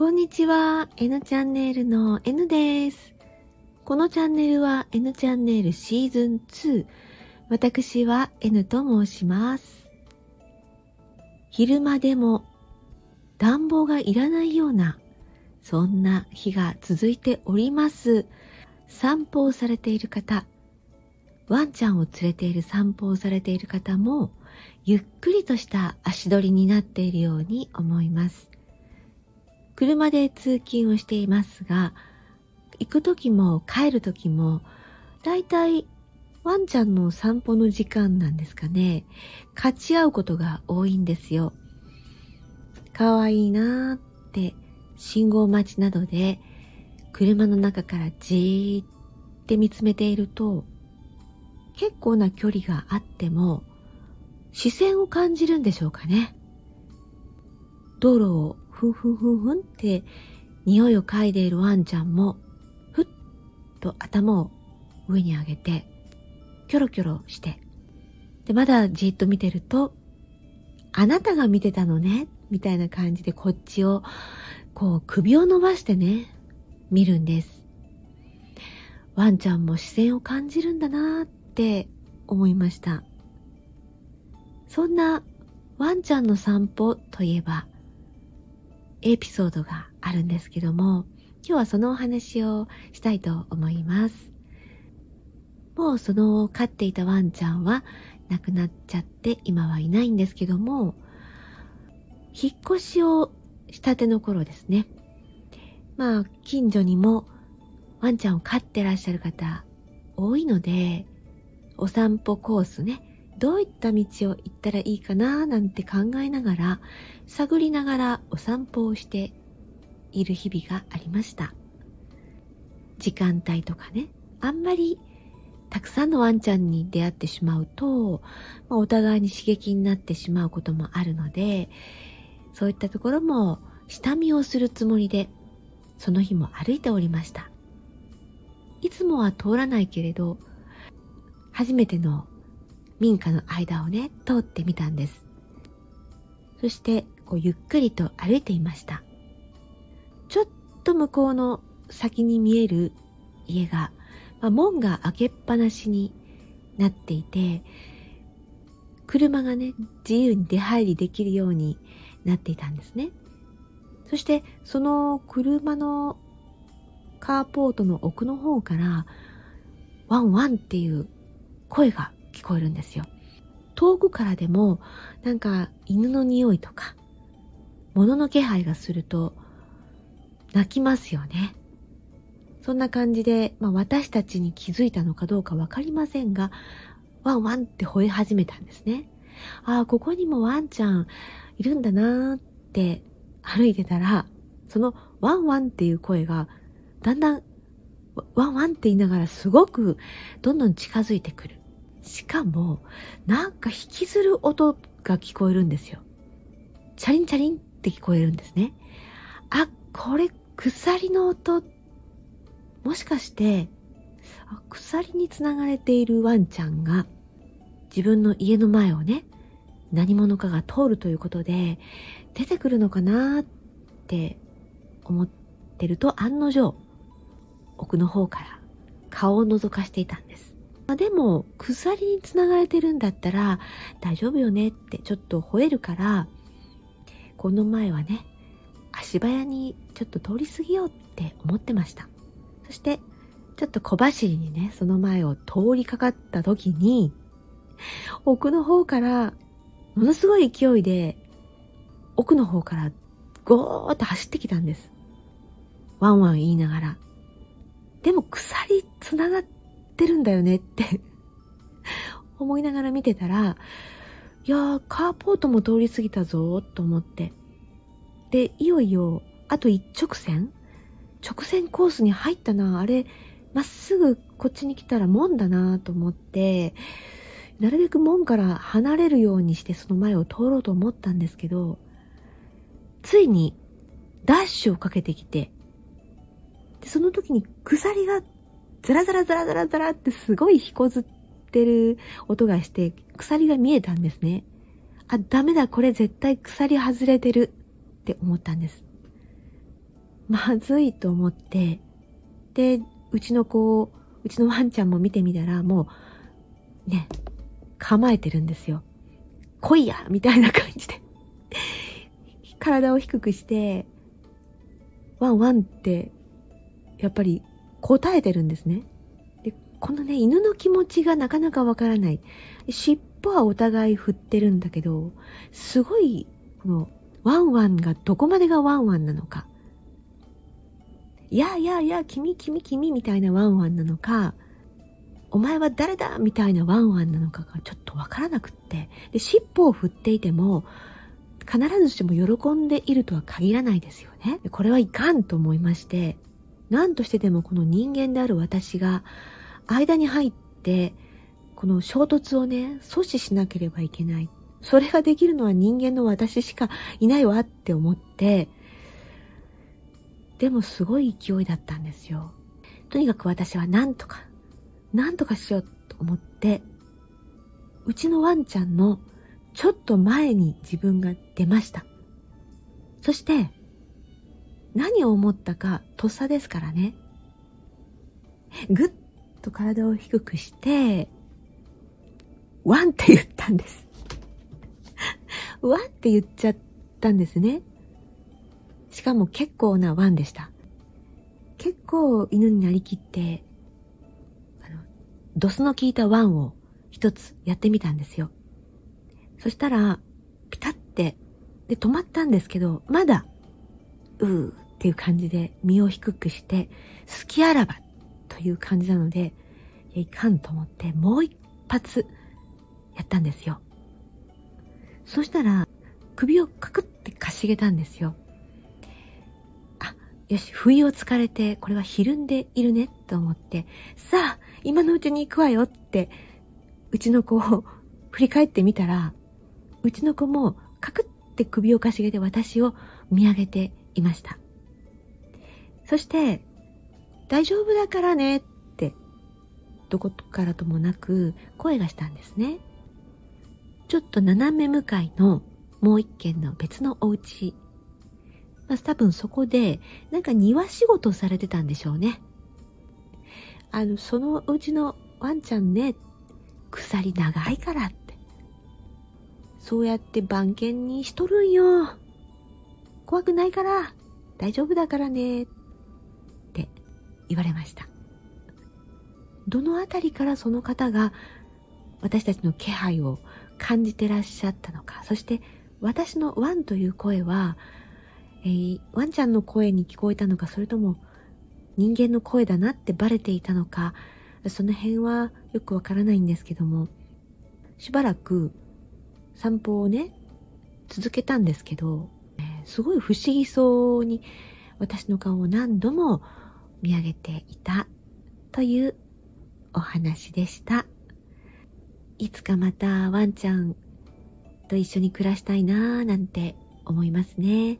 こんにちは。N チャンネルの N です。このチャンネルは N チャンネルシーズン2。私は N と申します。昼間でも暖房がいらないような、そんな日が続いております。散歩をされている方、ワンちゃんを連れている散歩をされている方も、ゆっくりとした足取りになっているように思います。車で通勤をしていますが、行く時も帰る時も、だいたいワンちゃんの散歩の時間なんですかね、勝ち合うことが多いんですよ。かわいいなーって信号待ちなどで車の中からじーって見つめていると結構な距離があっても視線を感じるんでしょうかね。道路をふんふんふんふんって匂いを嗅いでいるワンちゃんもふっと頭を上に上げてキョロキョロしてでまだじっと見てるとあなたが見てたのねみたいな感じでこっちをこう首を伸ばしてね見るんですワンちゃんも視線を感じるんだなって思いました。そんなワンちゃんの散歩といえば、エピソードがあるんですけども、今日はそのお話をしたいと思います。もうその飼っていたワンちゃんは亡くなっちゃって今はいないんですけども、引っ越しをしたての頃ですね。まあ、近所にもワンちゃんを飼ってらっしゃる方多いので、お散歩コースね、どういった道を行ったらいいかななんて考えながら、探りながらお散歩をしている日々がありました。時間帯とかね、あんまりたくさんのワンちゃんに出会ってしまうと、まあ、お互いに刺激になってしまうこともあるので、そういったところも下見をするつもりで、その日も歩いておりました。いつもは通らないけれど、初めての民家の間をね、通ってみたんです。そして、こうゆっくりと歩いていました。ちょっと向こうの先に見える家が、まあ、門が開けっぱなしになっていて、車がね、自由に出入りできるようになっていたんですね。そして、その車のカーポートの奥の方から、ワンワンっていう声が聞こえるんですよ。遠くからでもなんか犬の匂いとか物の気配がすると泣きますよね。そんな感じで、まあ、私たちに気づいたのかどうかわかりませんが、ワンワンって吠え始めたんですね。ああ、ここにもワンちゃんいるんだなーって歩いてたら、そのワンワンっていう声がだんだんワンワンって言いながらすごくどんどん近づいてくる。しかも、なんか引きずる音が聞こえるんですよ。チャリンチャリンって聞こえるんですね。あ、これ鎖の音。もしかして、鎖につながれているワンちゃんが自分の家の前をね、何者かが通るということで出てくるのかなって思ってると案の定奥の方から顔を覗かしていたんです。まあ、でも、鎖につながれてるんだったら大丈夫よねってちょっと吠えるから、この前はね、足早にちょっと通り過ぎようって思ってました。そして、ちょっと小走りにね、その前を通りかかった時に、奥の方から、ものすごい勢いで、奥の方からゴーッと走ってきたんです。ワンワン言いながら。でも鎖つながっててるんだよねって思いながら見てたら、いやー、カーポートも通り過ぎたぞと思って。で、いよいよ、あと一直線？直線コースに入ったな。あれ、まっすぐこっちに来たら門だなと思って、なるべく門から離れるようにしてその前を通ろうと思ったんですけど、ついにダッシュをかけてきて、で、その時に鎖がザラザラザラザラザラってすごい引こずってる音がして、鎖が見えたんですね。あ、ダメだ、これ絶対鎖外れてるって思ったんです。まずいと思って、で、うちの子、うちのワンちゃんも見てみたら、もう、ね、構えてるんですよ。来いやみたいな感じで体を低くして、ワンワンって、やっぱり答えてるんですね。で、このね、犬の気持ちがなかなかわからない。尻尾はお互い振ってるんだけど、すごい、この、ワンワンがどこまでがワンワンなのか。いやいやいや、君君君みたいなワンワンなのか、お前は誰だみたいなワンワンなのかがちょっとわからなくって、で、尻尾を振っていても、必ずしも喜んでいるとは限らないですよね。これはいかんと思いまして、何としてでもこの人間である私が間に入って、この衝突をね、阻止しなければいけない。それができるのは人間の私しかいないわって思って、でもすごい勢いだったんですよ。とにかく私は何とか、何とかしようと思って、うちのワンちゃんのちょっと前に自分が出ました。そして、何を思ったかとっさですからね。ぐっと体を低くして、ワンって言ったんです。ワンって言っちゃったんですね。しかも結構なワンでした。結構犬になりきって、あの、ドスの効いたワンを一つやってみたんですよ。そしたら、ピタって、で止まったんですけど、まだ、うーっていう感じで身を低くして、好きあらばという感じなので、いや、いかんと思ってもう一発やったんですよ。そしたら、首をカクってかしげたんですよ。あ、よし、不意をつかれて、これはひるんでいるね、と思って、さあ、今のうちに行くわよって、うちの子を振り返ってみたら、うちの子もカクって首をかしげて私を見上げていました。そして、大丈夫だからねって、どこからともなく声がしたんですね。ちょっと斜め向かいのもう一軒の別のお家。まあ、多分そこで、なんか庭仕事をされてたんでしょうね。あの、そのうちのワンちゃんね、鎖長いからって。そうやって番犬にしとるんよ。怖くないから、大丈夫だからね、って言われました。どのあたりからその方が私たちの気配を感じてらっしゃったのか、そして私のワンという声は、えー、ワンちゃんの声に聞こえたのか、それとも人間の声だなってバレていたのか、その辺はよくわからないんですけども、しばらく散歩をね、続けたんですけど、えー、すごい不思議そうに私の顔を何度も見上げていたというお話でした。いつかまたワンちゃんと一緒に暮らしたいなぁなんて思いますね。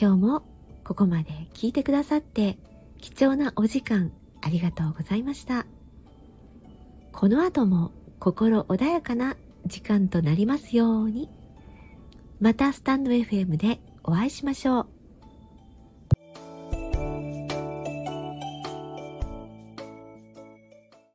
今日もここまで聞いてくださって貴重なお時間ありがとうございました。この後も心穏やかな時間となりますように。またスタンド FM でお会いしましょう。